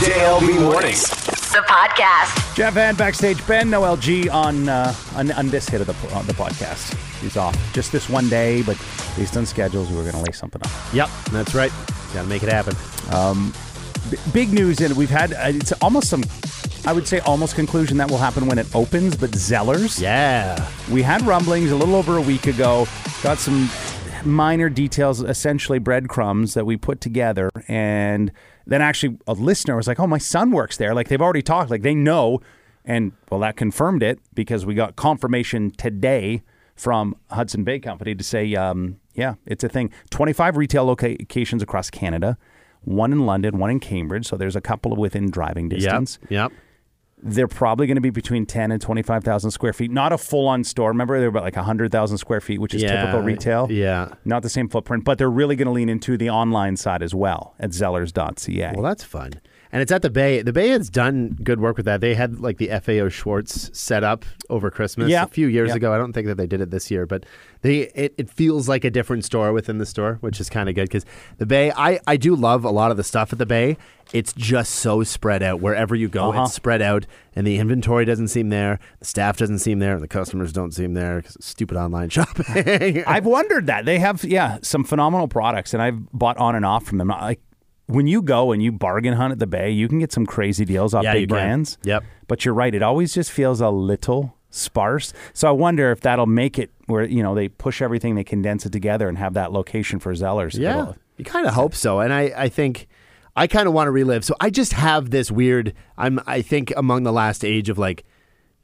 JLB Mornings. The podcast. Jeff and backstage Ben Noel G on uh, on, on this hit of the on the podcast. He's off just this one day, but based on schedules, we were going to lay something up. Yep, that's right. Got to make it happen. B- big news, and we've had uh, it's almost some, I would say, almost conclusion that will happen when it opens. But Zellers, Yeah. we had rumblings a little over a week ago. Got some minor details, essentially breadcrumbs that we put together, and then actually a listener was like, "Oh, my son works there." Like they've already talked, like they know, and well, that confirmed it because we got confirmation today from Hudson Bay Company to say, um, yeah, it's a thing. Twenty-five retail locations across Canada. One in London, one in Cambridge. So there's a couple within driving Yep. distance Yep. They're probably going to be between 10 and 25,000 square feet. Not a full on store. Remember, they're about like 100,000 square feet, which is Yeah, typical retail. yeah. Not the same footprint, but they're really going to lean into the online side as well at zellers.ca. Well, that's fun. And it's at the Bay. The Bay has done good work with that. They had like the FAO Schwarz set up over Christmas Yeah. a few years Yeah. ago. I don't think that they did it this year, but they it, it feels like a different store within the store, which is kind of good because the Bay. I I do love a lot of the stuff at the Bay. It's just so spread out. Wherever you go, Uh-huh. it's spread out, and the inventory doesn't seem there, the staff doesn't seem there, and the customers don't seem there because stupid online shopping. I've wondered that. They have, yeah, some phenomenal products, and I've bought on and off from them. Like when you go and you bargain hunt at the Bay, you can get some crazy deals off Yeah, big brands. Yep. But you're right. It always just feels a little sparse. So I wonder if that'll make it where, you know, they push everything, they condense it together and have that location for Zellers. Yeah, you kind of hope so, and I, I think I kind of want to relive. So I just have this weird. I'm I think among the last age of like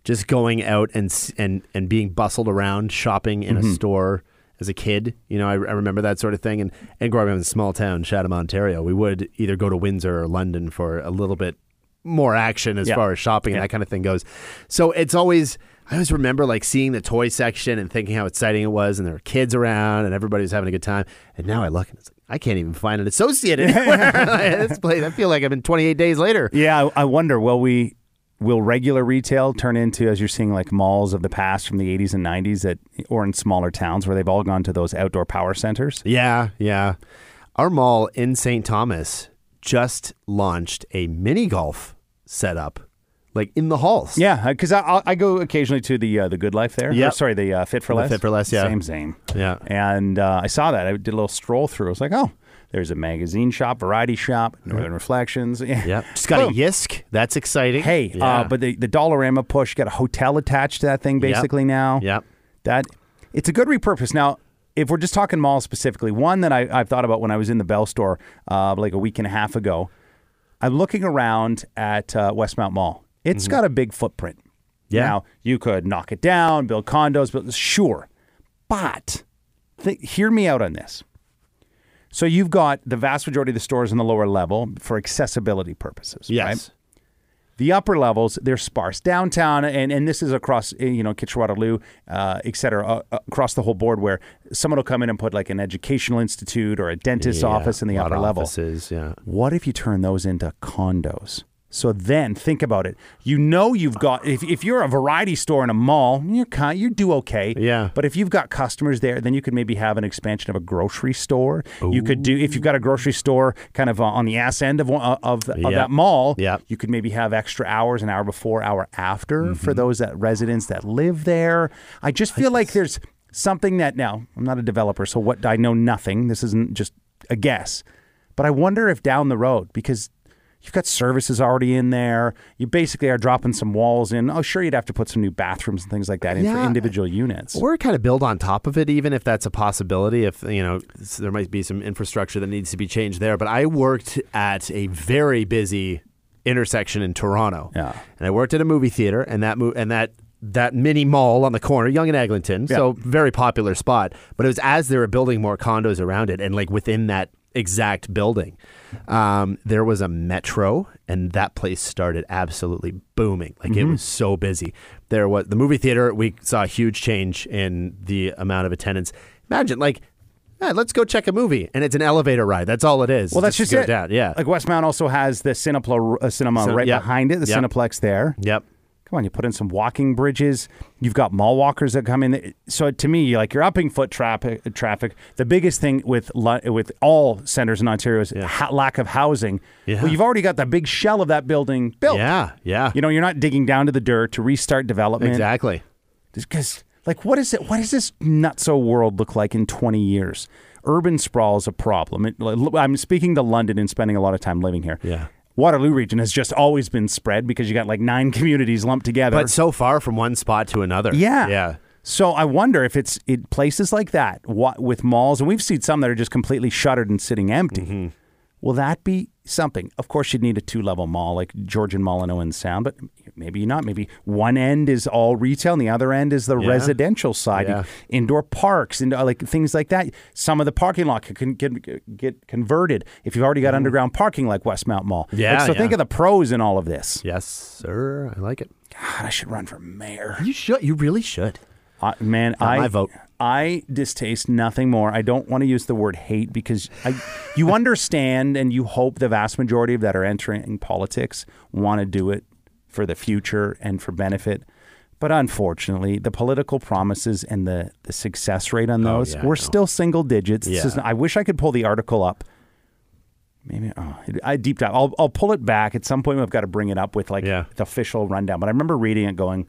just going out and and and being bustled around shopping in Mm-hmm. a store as a kid. You know, I, I remember that sort of thing, and and growing up in a small town, Chatham, Ontario, we would either go to Windsor or London for a little bit more action as Yeah. far as shopping and that kind of thing goes. So it's always I always remember like seeing the toy section and thinking how exciting it was, and there were kids around and everybody was having a good time. And now I look and it's like I can't even find an associate anywhere. this place, I feel like I've been 28 days later. Yeah, I, I wonder will we will regular retail turn into as you're seeing like malls of the past from the 80s and 90s that or in smaller towns where they've all gone to those outdoor power centers? Yeah, yeah. Our mall in St. Thomas just launched a mini golf setup, like in the halls. Yeah, because I, I I go occasionally to the uh, the Good Life there. Yep. Or, sorry, the uh, Fit for The Less. Fit for Less, yeah. Same, same. Yeah. And uh, I saw that. I did a little stroll through. I was like, oh, there's a magazine shop, variety shop, Northern Reflections. Yeah. Yeah. Just got Boom. a Yisk. That's exciting. Hey, Yeah. uh, but the the Dollarama push got a hotel attached to that thing basically now. Yep. That it's a good repurpose. Now, if we're just talking malls specifically, one that I, I've thought about when I was in the Bell store uh, like a week and a half ago, I'm looking around at uh, Westmount Mall. It's got a big footprint. Mm-hmm. Yeah. Now you could knock it down, build condos, but sure, but th- hear me out on this. So you've got the vast majority of the stores in the lower level for accessibility purposes. Yes. Right? The upper levels, they're sparse downtown, and, and this is across, eh, you know, Kitchener Waterloo, uh, et cetera, uh, across the whole board where someone will come in and put like an educational institute or a dentist's Yeah, office in the upper level. Offices, yeah. What if you turn those into condos? So then think about it. You know you've got if, if you're a variety store in a mall, you're kind you do okay. Yeah. But if you've got customers there, then you could maybe have an expansion of a grocery store. You could do if you've got a grocery store kind of uh, on the ass end of one- uh, of, of that mall. Yep. You could maybe have extra hours, an hour before, hour after for those that residents that live there. I just feel like there's something that now I'm not a developer, so what I know nothing. This isn't just a guess, but I wonder if down the road because. You've got services already in there. You basically are dropping some walls in. Oh, sure, you'd have to put some new bathrooms and things like that in for individual units. Or kind of build on top of it, even if that's a possibility. If you know, there might be some infrastructure that needs to be changed there. But I worked at a very busy intersection in Toronto. Yeah. and I worked at a movie theater, and that mo- and that that mini mall on the corner, Yonge and Eglinton, so very popular spot. But it was as they were building more condos around it, and like within that exact building, um, there was a metro, and that place started absolutely booming. Like it was so busy. There was the movie theater. We saw a huge change in the amount of attendance. Imagine like. "Yeah, let's go check a movie, and it's an elevator ride. That's all it is. Well, that's just, go it. down. Yeah. Like Westmount also has the Cinepla, uh, cinema Cin- right yeah. behind it, the Yep. Cineplex there. yep. Come on, you put in some walking bridges. You've got mall walkers that come in. So to me, like you're upping foot traffic. Traffic. The biggest thing with with all centers in Ontario is ha- lack of housing. Yeah. Well, you've already got the big shell of that building built. Yeah, yeah. You know, you're not digging down to the dirt to restart development. exactly. Because, like, what is it? What does this nutso world look like in 20 years? Urban sprawl is a problem. It, I'm speaking to London and spending a lot of time living here. Yeah. Waterloo region has just always been spread because you got like nine communities lumped together. But so far from one spot to another. Yeah. Yeah. So I wonder if it's it places like that what, with malls, and we've seen some that are just completely shuttered and sitting empty. Mm-hmm. Will that be something? Of course, you'd need a two level mall like Georgian Mall and Owen Sound, but maybe not. Maybe one end is all retail, and the other end is the Yeah. residential side. Yeah. Indoor parks and uh, like things like that. Some of the parking lot can get, get converted if you've already got underground parking, like Westmount Mall. Yeah, Like, so yeah. think of the pros in all of this. Yes, sir. I like it. God, I should run for mayor. You should. You really should. Uh, man, Not I vote. I distaste nothing more. I don't want to use the word hate because I, you understand and you hope the vast majority of that are entering politics want to do it for the future and for benefit. But unfortunately, the political promises and the, the success rate on those, yeah, we're still single digits. This Yeah. is- I wish I could pull the article up. Maybe oh, I deep dive. I'll, I'll pull it back at some point. I've got to bring it up with like Yeah. the official rundown. But I remember reading it, going,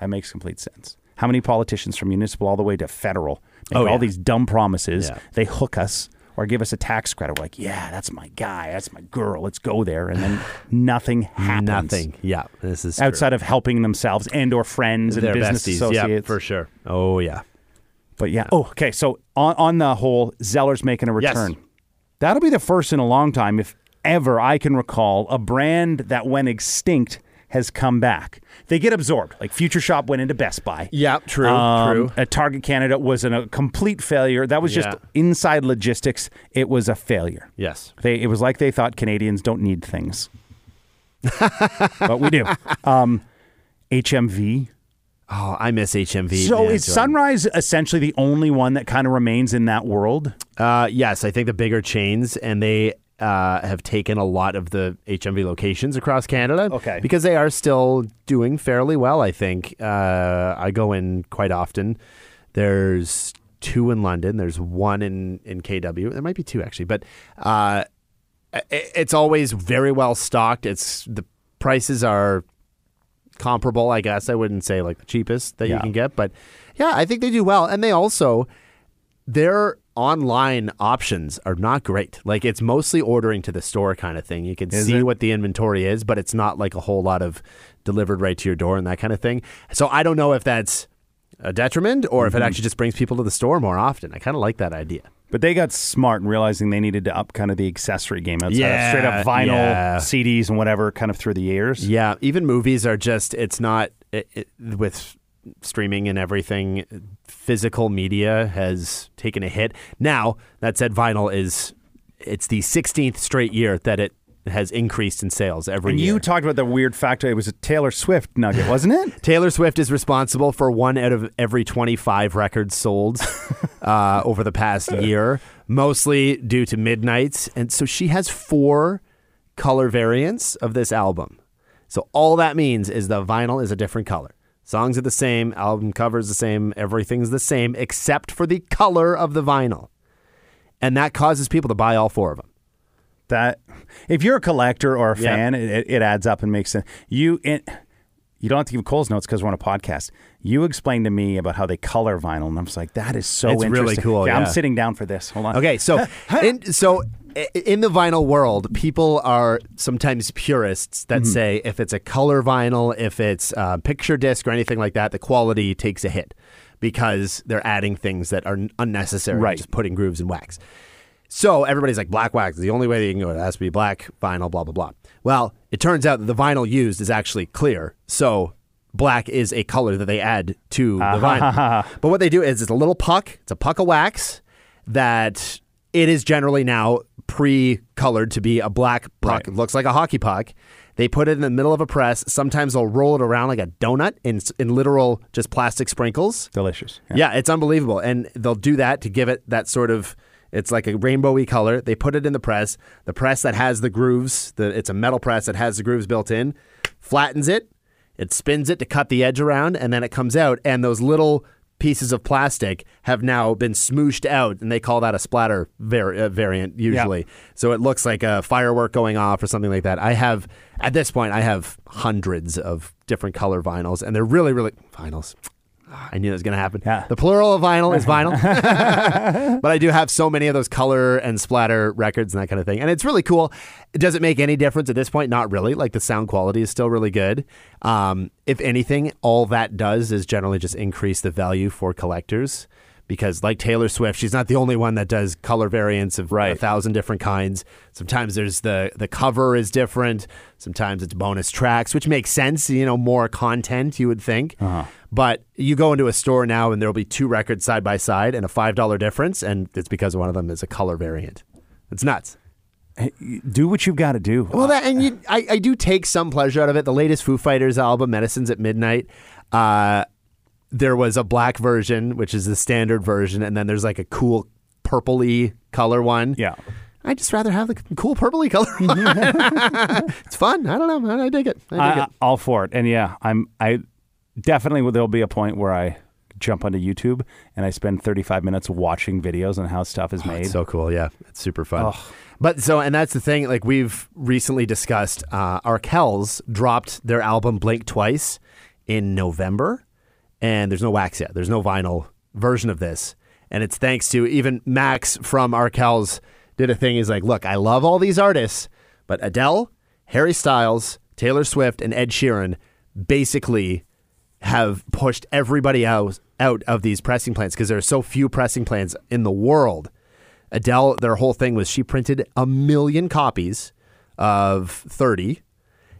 that makes complete sense. How many politicians from municipal all the way to federal make Oh, all yeah. these dumb promises? Yeah. They hook us or give us a tax credit. We're like, yeah, that's my guy. That's my girl. Let's go there. And then nothing happens. Nothing. Yeah. This is true. Outside of helping themselves and or friends and business besties. associates. Yeah, for sure. Oh yeah. But yeah. Oh, okay. So on, on the whole, Zeller's making a Yes. return. That'll be the first in a long time, if ever I can recall, a brand that went extinct has come back. They get absorbed. Like Future Shop went into Best Buy. Yeah. True. Um, true. At Target Canada was an, a complete failure. That was just Yeah. inside logistics. It was a failure. Yes. They, it was like they thought Canadians don't need things, but we do. Um, HMV. Oh, I miss HMV. So man, is. Sunrise essentially the only one that kind of remains in that world? Uh, yes, I think the bigger chains and they uh, have taken a lot of the HMV locations across Canada. Okay. Because they are still doing fairly well, I think. Uh, I go in quite often. There's two in London. There's one in, in KW. There might be two actually, but uh, it's always very well stocked. It's the prices are comparable, I guess. I wouldn't say like the cheapest that Yeah. you can get, but yeah, I think they do well. And they also their online options are not great. Like it's mostly ordering to the store kind of thing. You can Is see it? what the inventory is, but it's not like a whole lot of delivered right to your door and that kind of thing. So I don't know if that's a detriment or if Mm-hmm. it actually just brings people to the store more often. I kind of like that idea. But they got smart in realizing they needed to up kind of the accessory game outside Yeah, straight up vinyl, yeah. CDs, and whatever kind of through the years. Yeah, even movies are just it's not it, it, with streaming and everything physical media has taken a hit. Now, that said vinyl is it's the 16th straight year that it has increased in sales every And year. you talked about the weird factor. It was a Taylor Swift nugget, wasn't it? Taylor Swift is responsible for one out of every 25 records sold uh, over the past year, mostly due to Midnights. And so she has four color variants of this album. So all that means is the vinyl is a different color. Songs are the same, album covers the same, everything's the same except for the color of the vinyl. And that causes people to buy all four of them. that if you're a collector or a Yeah. fan, it, it adds up and makes sense. You it, you don't have to give Cole's notes because we're on a podcast. You explained to me about how they color vinyl, and I was like, that is so It's really interesting. cool, Okay, I'm sitting down for this. Hold on. Okay, so in, so in the vinyl world, people are sometimes purists Mm-hmm. that say if it's a color vinyl, if it's a picture disc or anything like that, the quality takes a hit because they're adding things that are unnecessary, Right. just putting grooves and wax. So everybody's like, black wax is the only way that you can go. It has to be black vinyl, blah, blah, blah. Well, it turns out that the vinyl used is actually clear. So black is a color that they add to the vinyl. But what they do is it's a little puck, it's a puck of wax that it is generally now pre colored to be a black puck. Right. It looks like a hockey puck. They put it in the middle of a press. Sometimes they'll roll it around like a donut in, in literal just plastic sprinkles. Delicious. Yeah, it's unbelievable. And they'll do that to give it that sort of it's like a rainbowy color. They put it in the press. The press that has the grooves, the it's a metal press that has the grooves built in, flattens it, It spins it to cut the edge around, and then it comes out, and those little pieces of plastic have now been smooshed out, and they call that a splatter var- uh, variant usually. So it looks like a firework going off or something like that. I have at this point, I have hundreds of different color vinyls, and they're really, really vinyls. Ah, I knew it was going to happen. Yeah. The plural of vinyl is vinyl. but I do have so many of those color and splatter records and that kind of thing. And it's really cool. Does it make any difference at this point? Not really. Like the sound quality is still really good. Um, if anything, all that does is generally just increase the value for collectors. Because, like Taylor Swift, she's not the only one that does color variants of Right. a thousand different kinds. Sometimes there's the the cover is different. Sometimes it's bonus tracks, which makes sense. You know, more content you would think. But you go into a store now and there'll be two records side by side and a five dollar difference, and it's because one of them is a color variant. It's nuts. Do what you've got to do. Well, that and you, I, I do take some pleasure out of it. The latest Foo Fighters album, Medicines at Midnight, uh, there was a black version, which is the standard version, and then there's like a cool purpley color one. yeah. I just rather have the cool purpley color it's fun. I don't know. I, dig it. I dig I, it. all for it. And yeah, I'm. I definitely there'll be a point where I jump onto YouTube and I spend 35 minutes watching videos on how stuff is made. It's so cool. Yeah, it's super fun. But so, and that's the thing. Like we've recently discussed, uh, Arkells dropped their album Blink Twice in November, and there's no wax yet. There's no vinyl version of this, and it's thanks to even Max from Arkells did a thing. He's like, look, I love all these artists, but Adele, Harry Styles, Taylor Swift, and Ed Sheeran basically have pushed everybody out out of these pressing plants because there are so few pressing plants in the world. Adele, their whole thing was she printed a million copies of 30,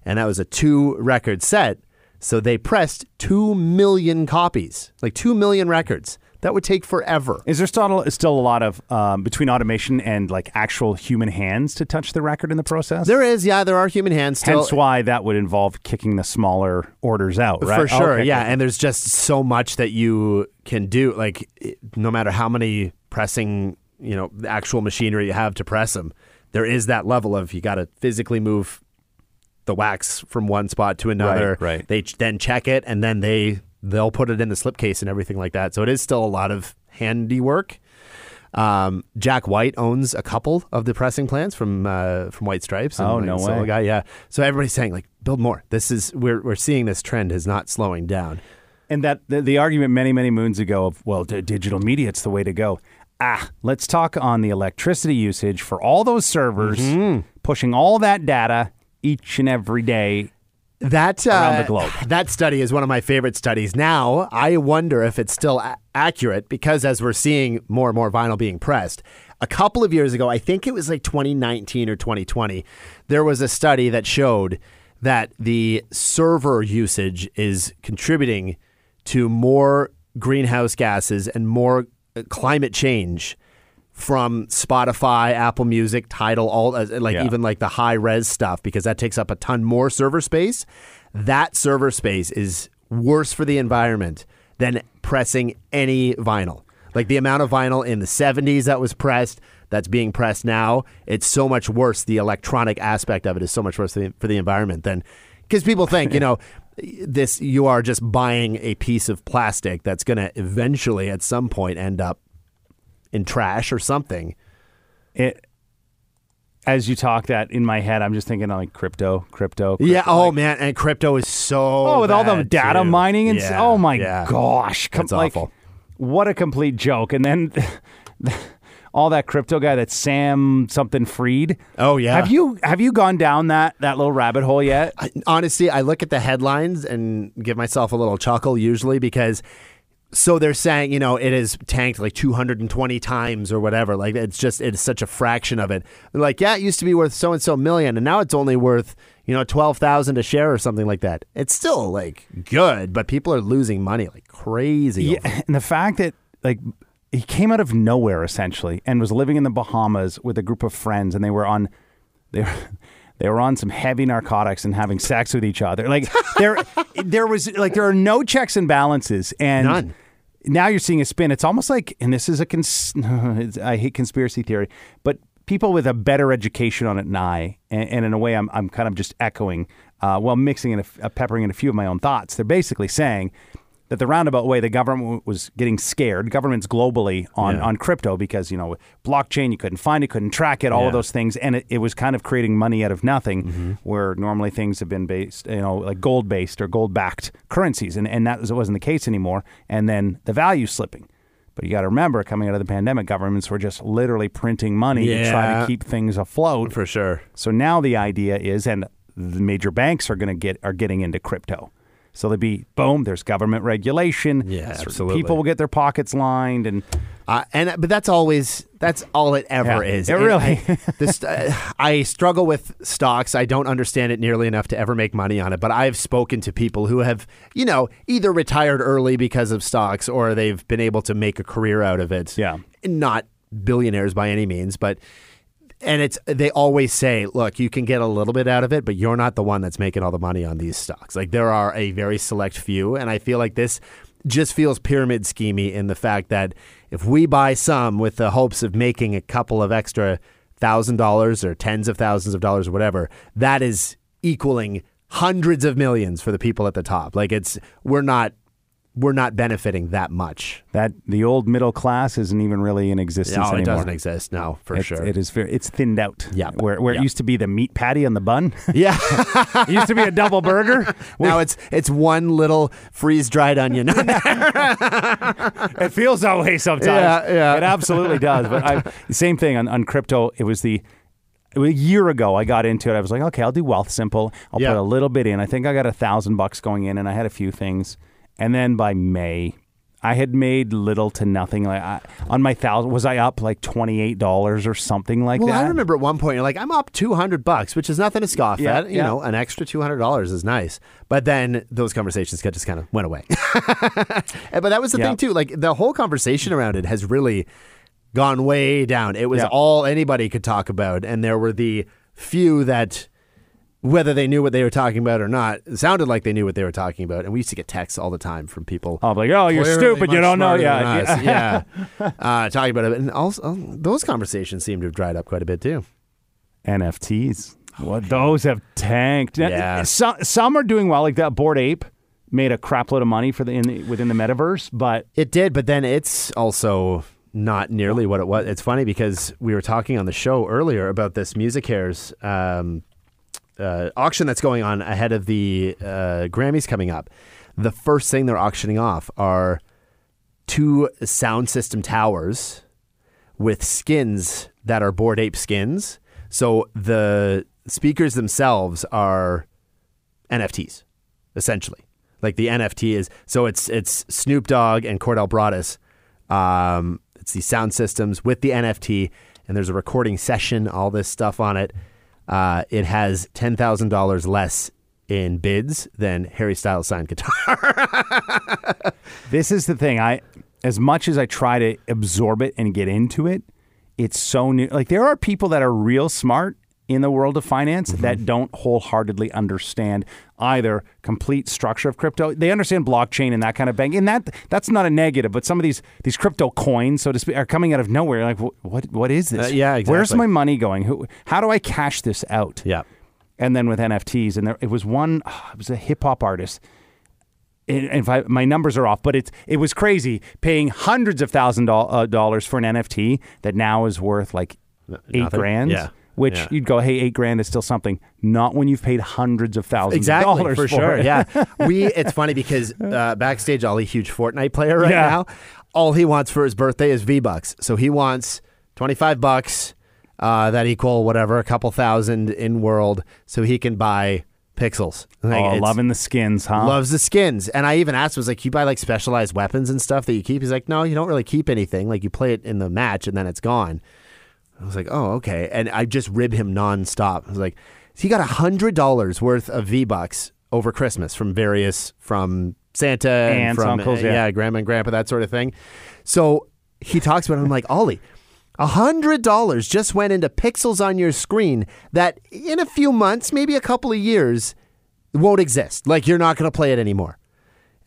and that was a two record set. So they pressed 2 million copies, like 2 million records. That would take forever. Is there still still a lot of um, between automation and like actual human hands to touch the record in the process? There is, yeah, there are human hands still. Hence why that would involve kicking the smaller orders out, right? For sure, Okay, yeah. And there's just so much that you can do. Like, no matter how many pressing, you know, the actual machinery you have to press them, there is that level of you got to physically move the wax from one spot to another. Right, right. They ch- then check it, and then they they'll put it in the slipcase and everything like that. So it is still a lot of handiwork. Um, Jack White owns a couple of the pressing plants from uh, from White Stripes. and, Oh, like, no way. Guy, yeah. So everybody's saying like, build more. This is we're we're seeing this trend is not slowing down. And that the, the argument many many moons ago of well, d- digital media it's the way to go. Ah, let's talk on the electricity usage for all those servers Mm-hmm. pushing all that data each and every day. That uh, Around the globe. That study is one of my favorite studies. Now I wonder if it's still a- accurate because as we're seeing more and more vinyl being pressed, a couple of years ago, I think it was like 2019 or 2020, there was a study that showed that the server usage is contributing to more greenhouse gases and more uh, climate change from Spotify, Apple Music, Tidal, all uh, like Yeah. even like the high res stuff because that takes up a ton more server space. That server space is worse for the environment than pressing any vinyl. Like the amount of vinyl in the 70s that was pressed, that's being pressed now, it's so much worse. The electronic aspect of it is so much worse for the, for the environment than because people think, you know, this you are just buying a piece of plastic that's going to eventually at some point end up in trash or something. It as you talk that in my head, I'm just thinking like crypto, crypto. Yeah. Oh like- man, and crypto is so. Oh, with all the data too. mining and Yeah, oh my yeah. gosh, That's like, awful. What a complete joke! And then all that crypto guy, that Sam something Fried. Oh, yeah. Have you have you gone down that that little rabbit hole yet? I, honestly, I look at the headlines and give myself a little chuckle usually because. So they're saying, you know, it has tanked like 220 times or whatever. Like it's just it's such a fraction of it. They're like, yeah, it used to be worth so and so million, and now it's only worth you know twelve thousand a share or something like that. It's still like good, but people are losing money like crazy. Yeah, and the fact that like he came out of nowhere essentially and was living in the Bahamas with a group of friends, and they were on they were. They were on some heavy narcotics and having sex with each other. Like there, there was like there are no checks and balances, and None. now you're seeing a spin. It's almost like, and this is a cons- it's- I hate conspiracy theory, but people with a better education on it than I, and, and in a way, I'm I'm kind of just echoing uh, while mixing and uh, peppering in a few of my own thoughts. They're basically saying that the roundabout way the government was getting scared, governments globally on, Yeah. on crypto because, you know, blockchain, you couldn't find it, couldn't track it, all Yeah. of those things. And it, it was kind of creating money out of nothing Mm-hmm. where normally things have been based, you know, like gold based or gold backed currencies. And, and that was, wasn't the case anymore. And then the value slipping. But you got to remember, coming out of the pandemic, governments were just literally printing money to try to keep things afloat. For sure. So now the idea is, and the major banks are going to get are getting into crypto. So there'll be boom. There's government regulation. Yeah, Certain absolutely. People will get their pockets lined, and Uh, and but that's always that's all it ever Yeah, is. it And really- I, this, uh, I struggle with stocks. I don't understand it nearly enough to ever make money on it. But I've spoken to people who have, you know, either retired early because of stocks or they've been able to make a career out of it. Yeah. not billionaires by any means, but. And it's they always say, look, you can get a little bit out of it, but you're not the one that's making all the money on these stocks. Like there are a very select few, and I feel like this just feels pyramid schemy in the fact that if we buy some with the hopes of making a couple of extra thousand dollars or tens of thousands of dollars or whatever, that is equaling hundreds of millions for the people at the top. Like it's we're not we're not benefiting that much. that the old middle class isn't even really in existence oh, No, anymore. it doesn't exist. now for It- sure. it is very. It's thinned out. Yeah. where where Yeah. it used to be the meat patty on the bun. Yeah. it used to be a double burger. now it's it's one little freeze dried onion. it feels that way sometimes. Yeah, yeah. It absolutely does. But I, same thing on, on crypto. It was the a year ago I got into it. I was like, okay, I'll do Wealthsimple. I'll Yeah. put a little bit in. I think I got a thousand bucks going in, and I had a few things. And then by May, I had made little to nothing. Like I, on my thousand, was I up like twenty eight dollars or something like well, that? Well, I remember at one point you're like, I'm up two hundred bucks, which is nothing to scoff Yeah, at. You yeah. know, an extra two hundred dollars is nice. But then those conversations just kind of went away. But that was the Yeah. thing too. Like the whole conversation around it has really gone way down. It was all anybody could talk about, and there were the few that. Whether they knew what they were talking about or not, it sounded like they knew what they were talking about. And we used to get texts all the time from people. Oh, like, oh, you're stupid. You don't know. Yeah, yeah. yeah. Uh, talking about it, and also uh, those conversations seem to have dried up quite a bit too. NFTs. What those have tanked. Yeah. Some some are doing well. Like that Bored Ape made a crap load of money for the, in the within the metaverse, but It did, but then it's also not nearly what it was. It's funny because we were talking on the show earlier about this MusiCares um, uh, auction that's going on ahead of the uh, Grammys coming up. The first thing they're auctioning off are two sound system towers with skins that are Bored Ape skins. So the speakers themselves are NFTs, essentially. Like the NFT is so it's it's Snoop Dogg and Cordell Broadus. Um, it's these sound systems with the NFT, and there's a recording session, all this stuff on it. Uh, it has ten thousand dollars less in bids than Harry Styles signed guitar. this is the thing. I as much as I try to absorb it and get into it, it's so new. Like there are people that are real smart in the world of finance that don't wholeheartedly understand either complete structure of crypto. They understand blockchain and that kind of bank, and that that's not a negative. But some of these these crypto coins, so to speak, are coming out of nowhere. Like wh- what what is this? Uh, yeah, Where's my money going? Who? How do I cash this out? yeah. and then with NFTs, and there it was one. It was a hip hop artist. And if I, my numbers are off, but it's it was crazy paying hundreds of thousand uh, dollars for an NFT that now is worth like eight nothing? grand. Yeah. Which Yeah. you'd go, hey, eight grand is still something. Not when you've paid hundreds of thousands exactly of dollars for sure. it. Yeah, we. It's funny because uh, backstage, Ollie, huge Fortnite player right Yeah. now. All he wants for his birthday is V bucks. So he wants twenty five bucks. Uh, that equal whatever a couple thousand in world, so he can buy pixels. Like, oh, loving the skins, huh? Loves the skins, and I even asked, was like, you buy like specialized weapons and stuff that you keep? He's like, no, you don't really keep anything. Like you play it in the match, and then it's gone. I was like, oh, okay. And I just rib him nonstop. I was like, he got a hundred dollars worth of V bucks over Christmas from various from Santa and Aunts, from uncles, uh, yeah. grandma and grandpa, that sort of thing. So he talks about it. I'm like, Ollie, a hundred dollars just went into pixels on your screen that in a few months, maybe a couple of years, won't exist. Like you're not going to play it anymore.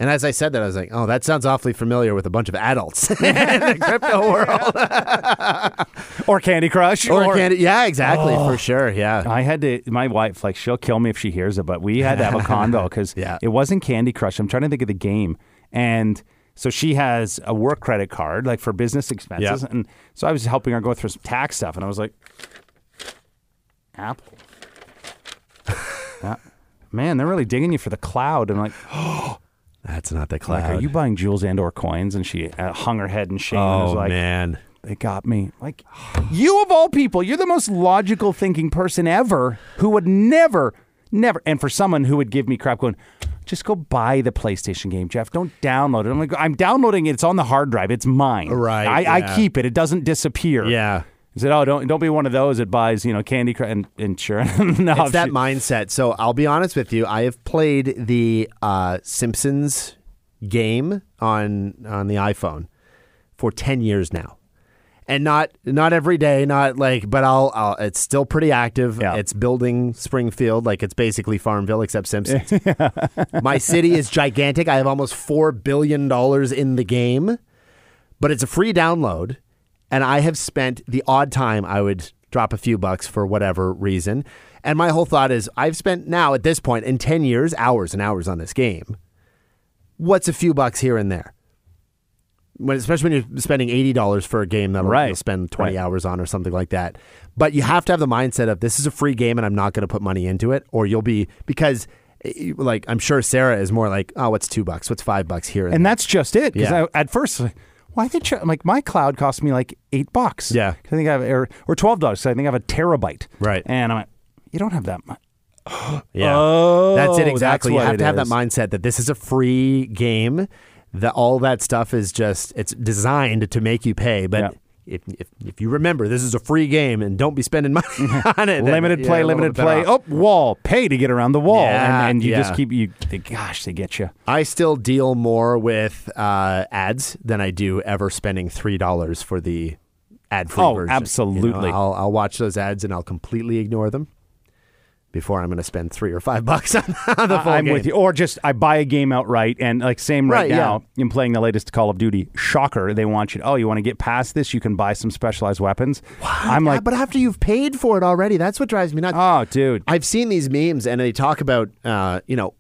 And as I said that, I was like, "Oh, that sounds awfully familiar with a bunch of adults in the crypto world." or Candy Crush. or, candy. Yeah, exactly, for oh. sure. Yeah. I had to. My wife, like, she'll kill me if she hears it, but we had to have a condo because Yeah. it wasn't Candy Crush. I'm trying to think of the game, and so she has a work credit card, like for business expenses, Yeah. and so I was helping her go through some tax stuff, and I was like, Apple. Yeah. Man, they're really digging you for the cloud. And I'm like, That's not the like, are you buying jewels and or coins? And she uh, hung her head in shame and was oh like, man. they got me. Like, you of all people, you're the most logical thinking person ever who would never, never, and for someone who would give me crap going, just go buy the PlayStation game, Jeff. Don't download it. I'm like, I'm downloading it. It's on the hard drive. It's mine. Right, I, I yeah. keep it. It doesn't disappear. Yeah. He said, oh, don't don't be one of those that buys, you know, Candy Crush and, and sure. no, It's that she- mindset. So I'll be honest with you. I have played the uh, Simpsons game on on the iPhone for ten years now, and not not every day, not like, but I'll, I'll it's still pretty active. Yeah. It's building Springfield, like it's basically Farmville except Simpsons. My city is gigantic. I have almost four billion dollars in the game, but it's a free download, and I have spent the odd time I would drop a few bucks for whatever reason. And my whole thought is I've spent now at this point in 10 years hours and hours on this game. What's a few bucks here and there? When, especially when you're spending $80 for a game that Right. you'll spend 20 Right. hours on or something like that. But you have to have the mindset of this is a free game and I'm not going to put money into it or you'll be because eh, like I'm sure Sarah is more like, "Oh, what's 2 bucks? What's 5 bucks here?" And that's just it. Because Yeah. at first, why did you, like my cloud cost me like eight bucks? Yeah. 'Cause I think I have or, or twelve dollars. I think I have a terabyte. Right. And I'm like, you don't have that much. Yeah. Oh, that's it exactly. you what have it to have that is. mindset that this is a free game. That all that stuff is just it's designed to make you pay. But Yeah. If, if if you remember, this is a free game and don't be spending money on it. limited you're play, a little limited play. off. Oh, wall, pay to get around the wall, Yeah, and, and you yeah. just keep you. They, gosh, they get you. I still deal more with uh, ads than I do ever spending three dollars for the ad free Oh, version. You know, absolutely. I'll I'll watch those ads and I'll completely ignore them before I'm going to spend three or five bucks on the full I'm game. with you. Or just I buy a game outright, and like same right, Right, now, I'm playing the latest Call of Duty. Shocker! They want you. To, oh, you want to get past this? You can buy some specialized weapons. I'm Yeah, like, but after you've paid for it already, that's what drives me nuts. oh, dude. I've seen these memes and they talk about, uh, you know,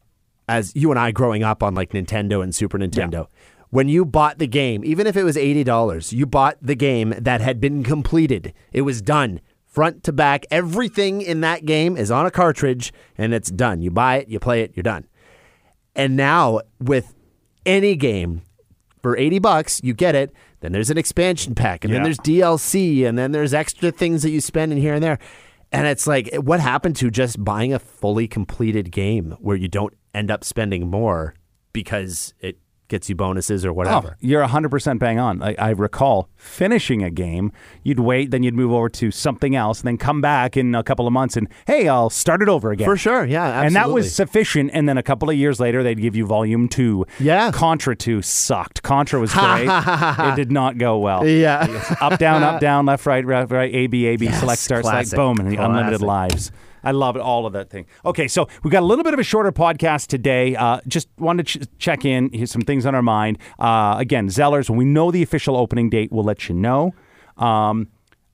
as you and I growing up on like Nintendo and Super Nintendo. When you bought the game, even if it was $80, you bought the game that had been completed. It was done. Front to back, everything in that game is on a cartridge and it's done. You buy it, you play it, you're done. And now with any game for 80 bucks, you get it. Then there's an expansion pack, and then there's DLC, and then there's extra things that you spend in here and there. And it's like, what happened to just buying a fully completed game where you don't end up spending more because it gets you bonuses or Oh, whatever? you're 100% bang on. I, I recall finishing a game, you'd wait, then you'd move over to something else, and then come back in a couple of months and, hey, I'll start it over again. For sure, yeah, absolutely. And that was sufficient. And then a couple of years later, they'd give you volume two. Yeah. Contra 2 sucked. Contra was great. it did not go well. Yeah. up, down, up, down, left, right, right, right, A, B, A, B, Yes, select, start, classic. select, boom, and the unlimited lives. I love it, all of that thing. Okay, so we've got a little bit of a shorter podcast today. Uh, just wanted to ch- check in. Here's some things on our mind. Uh, again, Zellers, when we know the official opening date, we'll let you know. Um,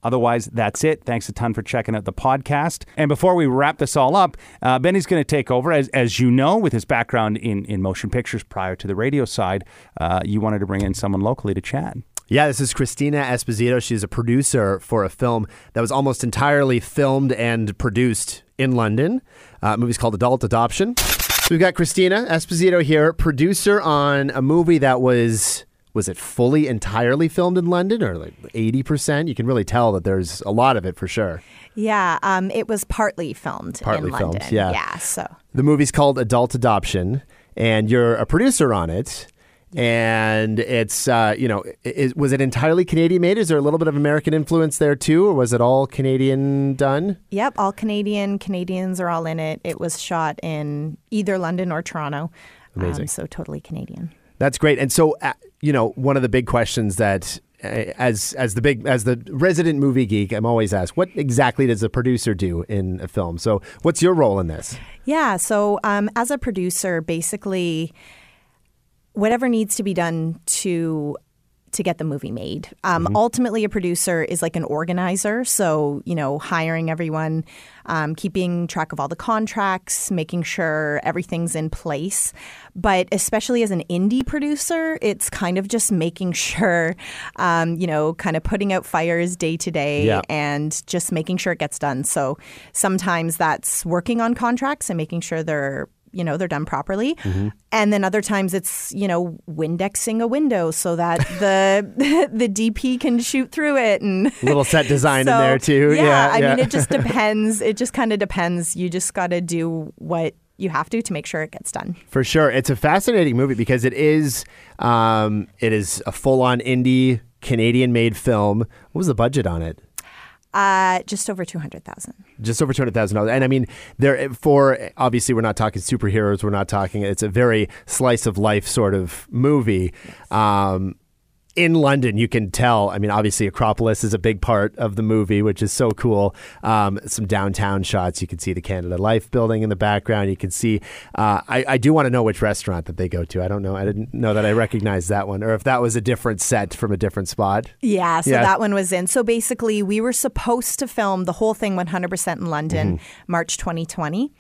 Otherwise, that's it. Thanks a ton for checking out the podcast. And before we wrap this all up, uh, Benny's going to take over. As, as you know, with his background in, in motion pictures prior to the radio side, uh, you wanted to bring in someone locally to chat. Yeah, this is Christina Esposito. She's a producer for a film that was almost entirely filmed and produced in London. Uh, the movie's called Adult Adoption. So we've got Christina Esposito here, producer on a movie that was was it fully entirely filmed in London or like eighty percent? You can really tell that there's a lot of it for sure. Yeah, um, it was partly filmed Partly in filmed, London. yeah. yeah. So The movie's called Adult Adoption, and you're a producer on it. And it's, uh, you know, i was it entirely Canadian made? Is there a little bit of American influence there too, or was it all Canadian done? Yep, all Canadian. Canadians are all in it. It was shot in either London or Toronto. Amazing. Um, so totally Canadian. That's great. And so, uh, you know, one of the big questions that, uh, as as the big as the resident movie geek, I'm always asked, what exactly does a producer do in a film? So, what's your role in this? Yeah. So um, as a producer, basically, whatever needs to be done to to get the movie made. Um, Ultimately, a producer is like an organizer, so you know, hiring everyone, um, keeping track of all the contracts, making sure everything's in place. But especially as an indie producer, it's kind of just making sure, um, you know, kind of putting out fires day to day and just making sure it gets done. So sometimes that's working on contracts and making sure they're you know they're done properly and then other times it's you know windexing a window so that the the dp can shoot through it and Little set design in there too. yeah, Yeah, i yeah. mean it just depends it just kind of depends you just got to do what you have to to make sure it gets done For sure, it's a fascinating movie because it is, um, it is a full-on indie Canadian-made film. What was the budget on it? Uh just over 200000 Just over two hundred thousand dollars. And I mean, there for obviously we're not talking superheroes. We're not talking. It's a very slice of life sort of movie. Um, in London, you can tell. I mean, obviously, Acropolis is a big part of the movie, which is so cool. Um, some downtown shots. You can see the Canada Life building in the background. You can see. Uh, I, I do want to know which restaurant that they go to. I don't know. I didn't know that I recognized that one, or if that was a different set from a different spot. Yeah, so Yeah. that one was in. So basically, we were supposed to film the whole thing 100% in London, March 2020.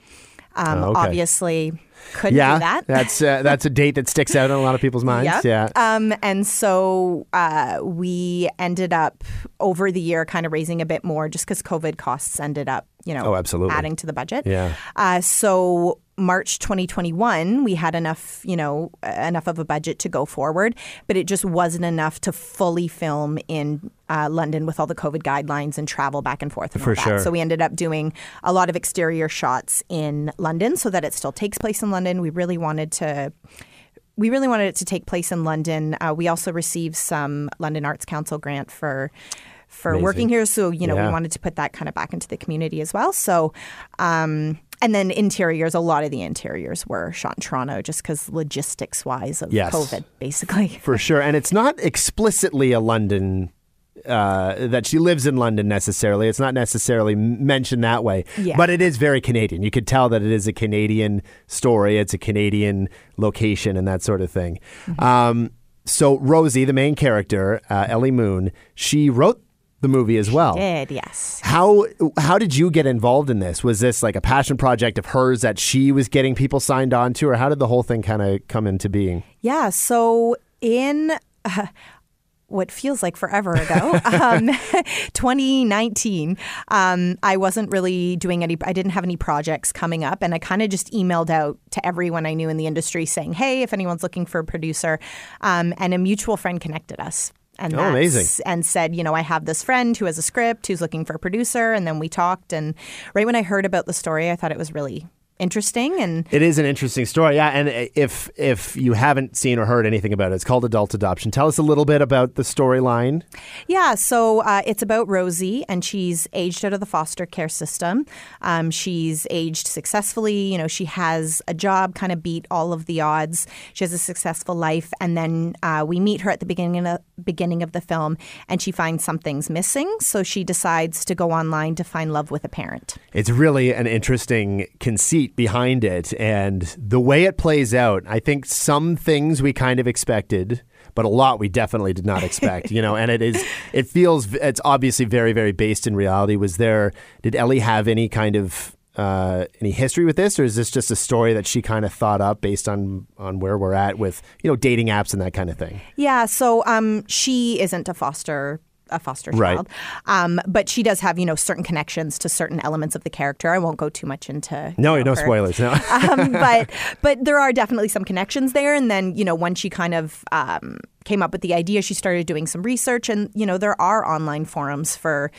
Um, Mm-hmm. Oh, okay. Obviously, couldn't yeah, do that. that's uh, that's a date that sticks out in a lot of people's minds. Yep. Yeah. Um, and so uh, we ended up over the year kind of raising a bit more just because COVID costs ended up, you know, Oh, absolutely. adding to the budget. Yeah. Uh, so March 2021, we had enough, you know, enough of a budget to go forward, but it just wasn't enough to fully film in uh, London with all the COVID guidelines and travel back and forth. And For all that. sure. So we ended up doing a lot of exterior shots in London so that it still takes place in London. We really wanted to we really wanted it to take place in London. Uh, we also received some London Arts Council grant for for Amazing. working here, so you know Yeah. we wanted to put that kind of back into the community as well. So. Um, and then interiors, a lot of the interiors were shot in Toronto just because logistics wise of Yes. COVID, basically. for sure. And it's not explicitly a London. Uh, that she lives in London necessarily. It's not necessarily mentioned that way, Yeah. but it is very Canadian. You could tell that it is a Canadian story. It's a Canadian location and that sort of thing. Um, so Rosie, the main character, uh, Ellie Moon, she wrote the movie as well. Did yes. How how did you get involved in this? Was this like a passion project of hers that she was getting people signed on to, or how did the whole thing kind of come into being? Yeah. So in uh, what feels like forever ago, um, 2019, um, I wasn't really doing any. I didn't have any projects coming up, and I kind of just emailed out to everyone I knew in the industry saying, "Hey, if anyone's looking for a producer," um, and a mutual friend connected us. And Oh, that's- amazing. And said, you know, I have this friend who has a script, who's looking for a producer, and then we talked. And right when I heard about the story, I thought it was really interesting and It is an interesting story, yeah. And if if you haven't seen or heard anything about it, it's called Adult Adoption. Tell us a little bit about the storyline. Yeah, so uh, it's about Rosie, and she's aged out of the foster care system. Um, she's aged successfully. You know, she has a job, kind of beat all of the odds. She has a successful life, and then uh, we meet her at the beginning of, beginning of the film, and she finds something's missing. So she decides to go online to find love with a parent. It's really an interesting conceit behind it, and the way it plays out. I think some things we kind of expected, but a lot we definitely did not expect. you know, and it is. It feels. It's obviously very, very based in reality. Was there? Did Ellie have any kind of uh, any history with this, or is this just a story that she kind of thought up based on on where we're at with you know dating apps and that kind of thing? Yeah, so um, she isn't a foster a foster Right. child, um, but she does have you know certain connections to certain elements of the character. I won't go too much into No, know, no her- spoilers. No. um, but but there are definitely some connections there. And then you know when she kind of um, came up with the idea, she started doing some research, and you know there are online forums for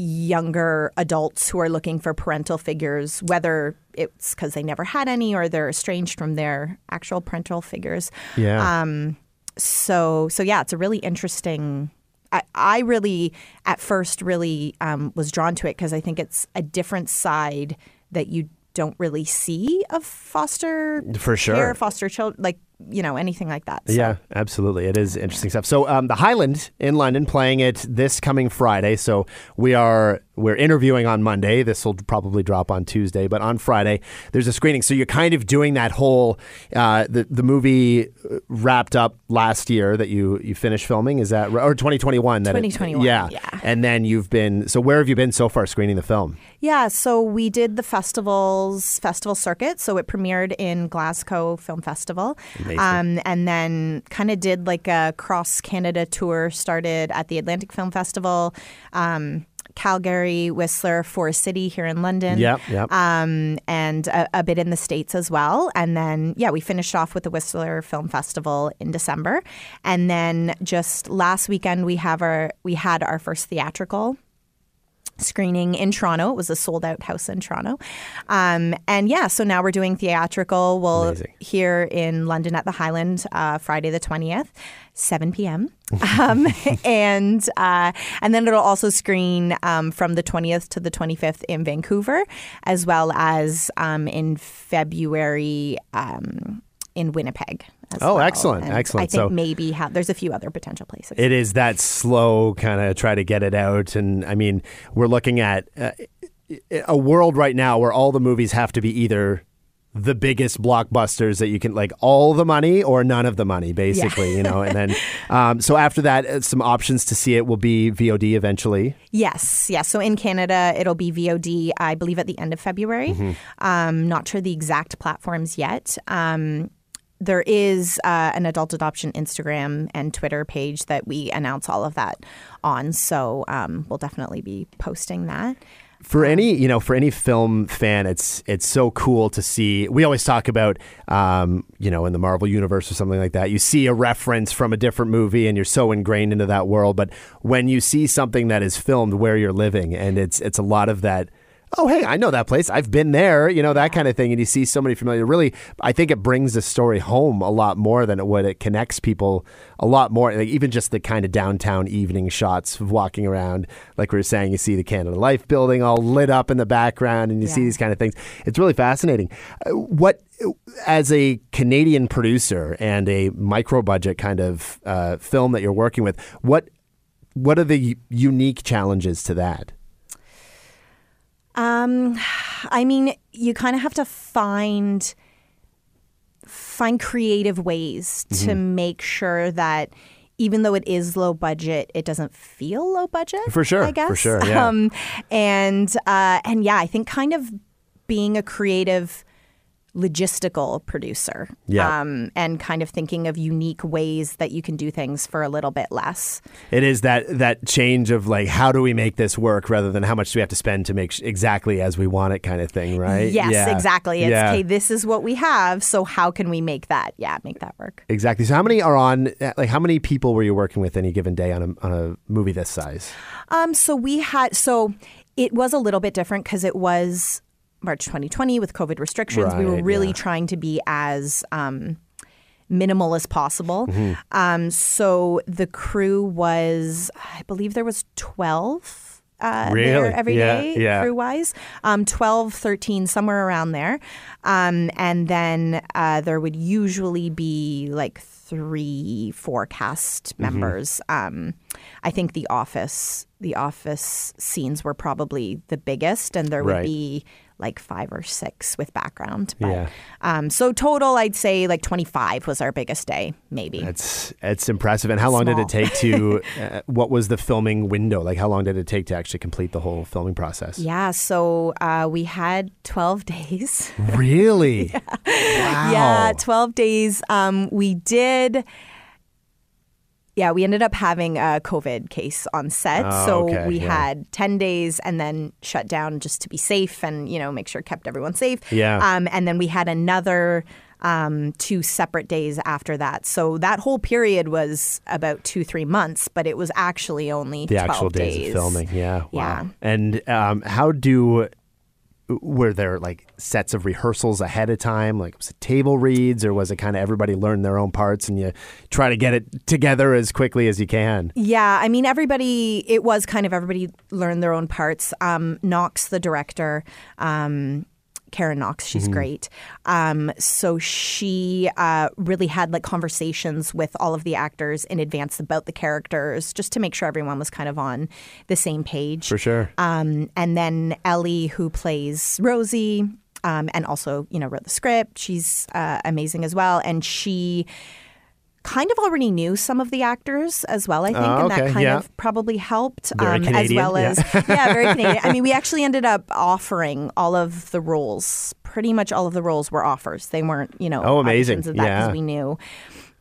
younger adults who are looking for parental figures, whether it's because they never had any or they're estranged from their actual parental figures. yeah. Um, so so yeah, it's a really interesting. I, I really at first really um, was drawn to it because I think it's a different side that you don't really see of foster For sure. care, foster children like you know, anything like that. So. Yeah, absolutely. It is interesting stuff. So, um, the Hyland in London playing it this coming Friday. So we are we're interviewing on Monday. This will probably drop on Tuesday, but on Friday there's a screening. So you're kind of doing that whole uh, the the movie wrapped up last year that you you finished filming. Is that right? or 2021? That it- 2021, yeah. yeah. And then you've been. So where have you been so far screening the film? Yeah, so we did the festivals festival circuit. So it premiered in Glasgow Film Festival, um, and then kind of did like a cross Canada tour. Started at the Atlantic Film Festival, um, Calgary, Whistler, Forest City here in London. Yep, yep. Um, and a, a bit in the states as well. And then yeah, we finished off with the Whistler Film Festival in December, and then just last weekend we have our we had our first theatrical screening in Toronto. It was a sold out house in Toronto. Um, and yeah, so now we're doing theatrical. We'll Amazing. here in London at the Hyland uh, Friday the 20th, 7 p.m. um, and uh, and then it'll also screen um, from the 20th to the 25th in Vancouver, as well as um, in February um, in Winnipeg. as Oh, well. excellent, And excellent. I think So- maybe ha- there's a few other potential places. It is that slow kind of try to get it out. And I mean, we're looking at uh, a world right now where all the movies have to be either the biggest blockbusters that you can like all the money or none of the money basically you know and then um, so after that uh, some options to see it will be vod eventually Yes, yes. So in Canada, it'll be VOD, I believe, at the end of February. Um, not sure the exact platforms yet. Um, there is uh, an adult adoption Instagram and Twitter page that we announce all of that on. So um, we'll definitely be posting that. for any you know for any film fan it's it's so cool to see we always talk about um, you know in the marvel universe or something like that you see a reference from a different movie and you're so ingrained into that world but when you see something that is filmed where you're living and it's it's a lot of that oh hey i know that place. I've been there you know that kind of thing and you see so many familiar really i think it brings the story home a lot more than it would it connects people a lot more like even just the kind of downtown evening shots of walking around. Like we were saying you see the canada life building all lit up in the background and you see these kind of things. It's really fascinating. Uh, what as a canadian producer and a micro budget kind of uh, film that you're working with what what are the unique challenges to that Um, I mean, you kind of have to find find creative ways to make sure that even though it is low budget, it doesn't feel low budget. For sure, I guess. for sure, yeah. Um, and uh, and yeah, I think kind of being a creative logistical producer Yeah. um, and kind of thinking of unique ways that you can do things for a little bit less It is that that change of like how do we make this work rather than how much do we have to spend to make sh- exactly as we want it kind of thing, right? yes Yeah. exactly it's Yeah. okay this is what we have so how can we make that yeah make that work Exactly. So how many are on uh, like how many people were you working with any given day on a on a movie this size? Um, so we had so it was a little bit different because it was March 2020 with COVID restrictions. we were really yeah. trying to be as um, minimal as possible. Mm-hmm. Um, so the crew was, I believe there was 12 uh, Really? there every Yeah, day, yeah. crew wise. Um, 12, 13, somewhere around there. Um, and then uh, there would usually be like three, four cast Mm-hmm. members. Um, I think the office, the office scenes were probably the biggest, and there would Right. be like five or six with background. But, Yeah. Um, so total, I'd say like 25 was our biggest day, maybe. That's it's impressive. And how long did it take to? uh, what was the filming window? Like how long did it take to actually complete the whole filming process? yeah, so uh, we had 12 days. Really? Wow. Yeah, 12 days. Um, we did. Yeah, we ended up having a COVID case on set. Oh, so okay, we yeah. had 10 days and then shut down just to be safe and, you know, make sure kept everyone safe. Yeah. Um, and then we had another um, two separate days after that. So that whole period was about two, three months, but it was actually only the 12 actual days, days of filming. Yeah. Wow. Yeah. And um, how do were there like sets of rehearsals ahead of time? Like was it table reads, or was it kind of everybody learn their own parts and you try to get it together as quickly as you can? Yeah, I mean, everybody, it was kind of everybody learned their own parts. Um, Knox, the director, um, Karen Knox. She's great. Um, so she uh, really had like conversations with all of the actors in advance about the characters, just to make sure everyone was kind of on the same page. For sure. Um, and then Ellie, who plays Rosie, um, and also you know wrote the script. She's uh, amazing as well, and she kind of already knew some of the actors as well. I think, Oh, and that kind yeah. of probably helped um, as well yeah. as yeah, very Canadian. I mean, we actually ended up offering all of the roles. Pretty much all of the roles were offers. They weren't you know Oh, amazing. of that Yeah. because we knew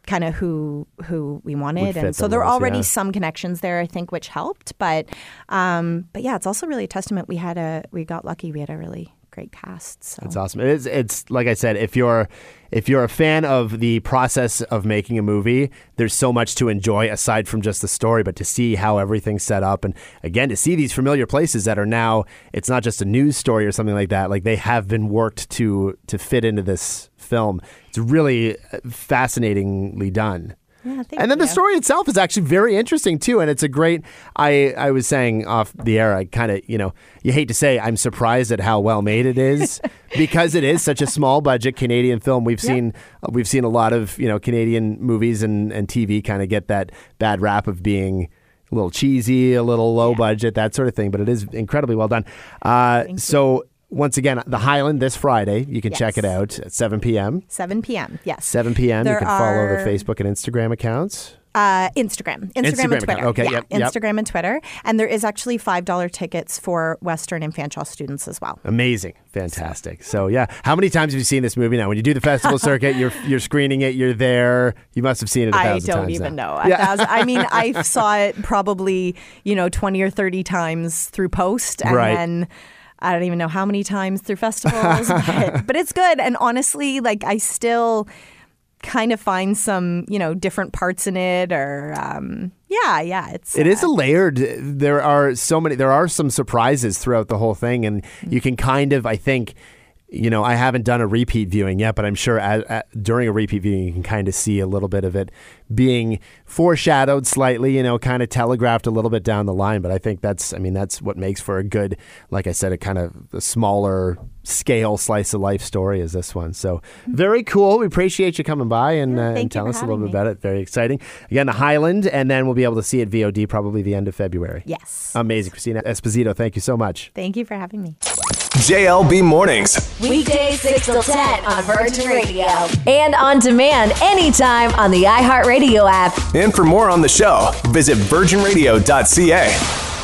kind of who who we wanted and so there were already yeah. some connections there i think which helped but um but yeah it's also really a testament we had a we got lucky we had a really great cast so It's awesome. It is. It's like I said. If you're if you're a fan of the process of making a movie, there's so much to enjoy aside from just the story. But to see how everything's set up, and again to see these familiar places that are now, it's not just a news story or something like that. Like they have been worked to to fit into this film. It's really uh, fascinatingly done. Yeah, and then the story itself is actually very interesting too, and it's a great. I I was saying off the air, I kind of you know you hate to say I'm surprised at how well made it is because it is such a small budget Canadian film. We've seen uh, we've seen a lot of you know Canadian movies and and TV kind of get that bad rap of being. A little cheesy, a little low budget, that sort of thing, but it is incredibly well done. Uh, so, once again, the Hyland this Friday. You can check it out at 7 p.m. 7 p.m. Yes. 7 p.m. you There can follow the Facebook and Instagram accounts. Uh, Instagram, Instagram, Instagram and account. Twitter. Okay, yeah, yep, yep. Instagram and Twitter, and there is actually five dollar tickets for Western and Fanshawe students as well. Amazing, fantastic. So yeah, how many times have you seen this movie now? When you do the festival circuit, you're you're screening it, you're there. You must have seen it. a I thousand don't times even now. know. A thousand, I mean, I saw it probably you know twenty or thirty times through post, and Right. then. I don't even know how many times through festivals, but, but it's good. And honestly, like I still kind of find some, you know, different parts in it, or um, yeah, yeah, it's It is uh, a layered. There are so many. There are some surprises throughout the whole thing, and you can kind of, I think, you know, I haven't done a repeat viewing yet, but I'm sure at, at, during a repeat viewing, you can kind of see a little bit of it being foreshadowed slightly, you know, kind of telegraphed a little bit down the line. But I think that's, I mean, that's what makes for a good, like I said, a kind of a smaller scale slice of life story as this one. So very cool. We appreciate you coming by and, Yeah, uh, and telling us a little having bit me. about it. Very exciting. Again, the Hyland, and then we'll be able to see it VOD probably the end of February. yes. Amazing. Christina Esposito, thank you so much. Thank you for having me. JLB Mornings. Weekdays 6 till 10 on Virgin Radio. And on demand anytime on the iHeartRadio app. And for more on the show, visit virginradio.ca.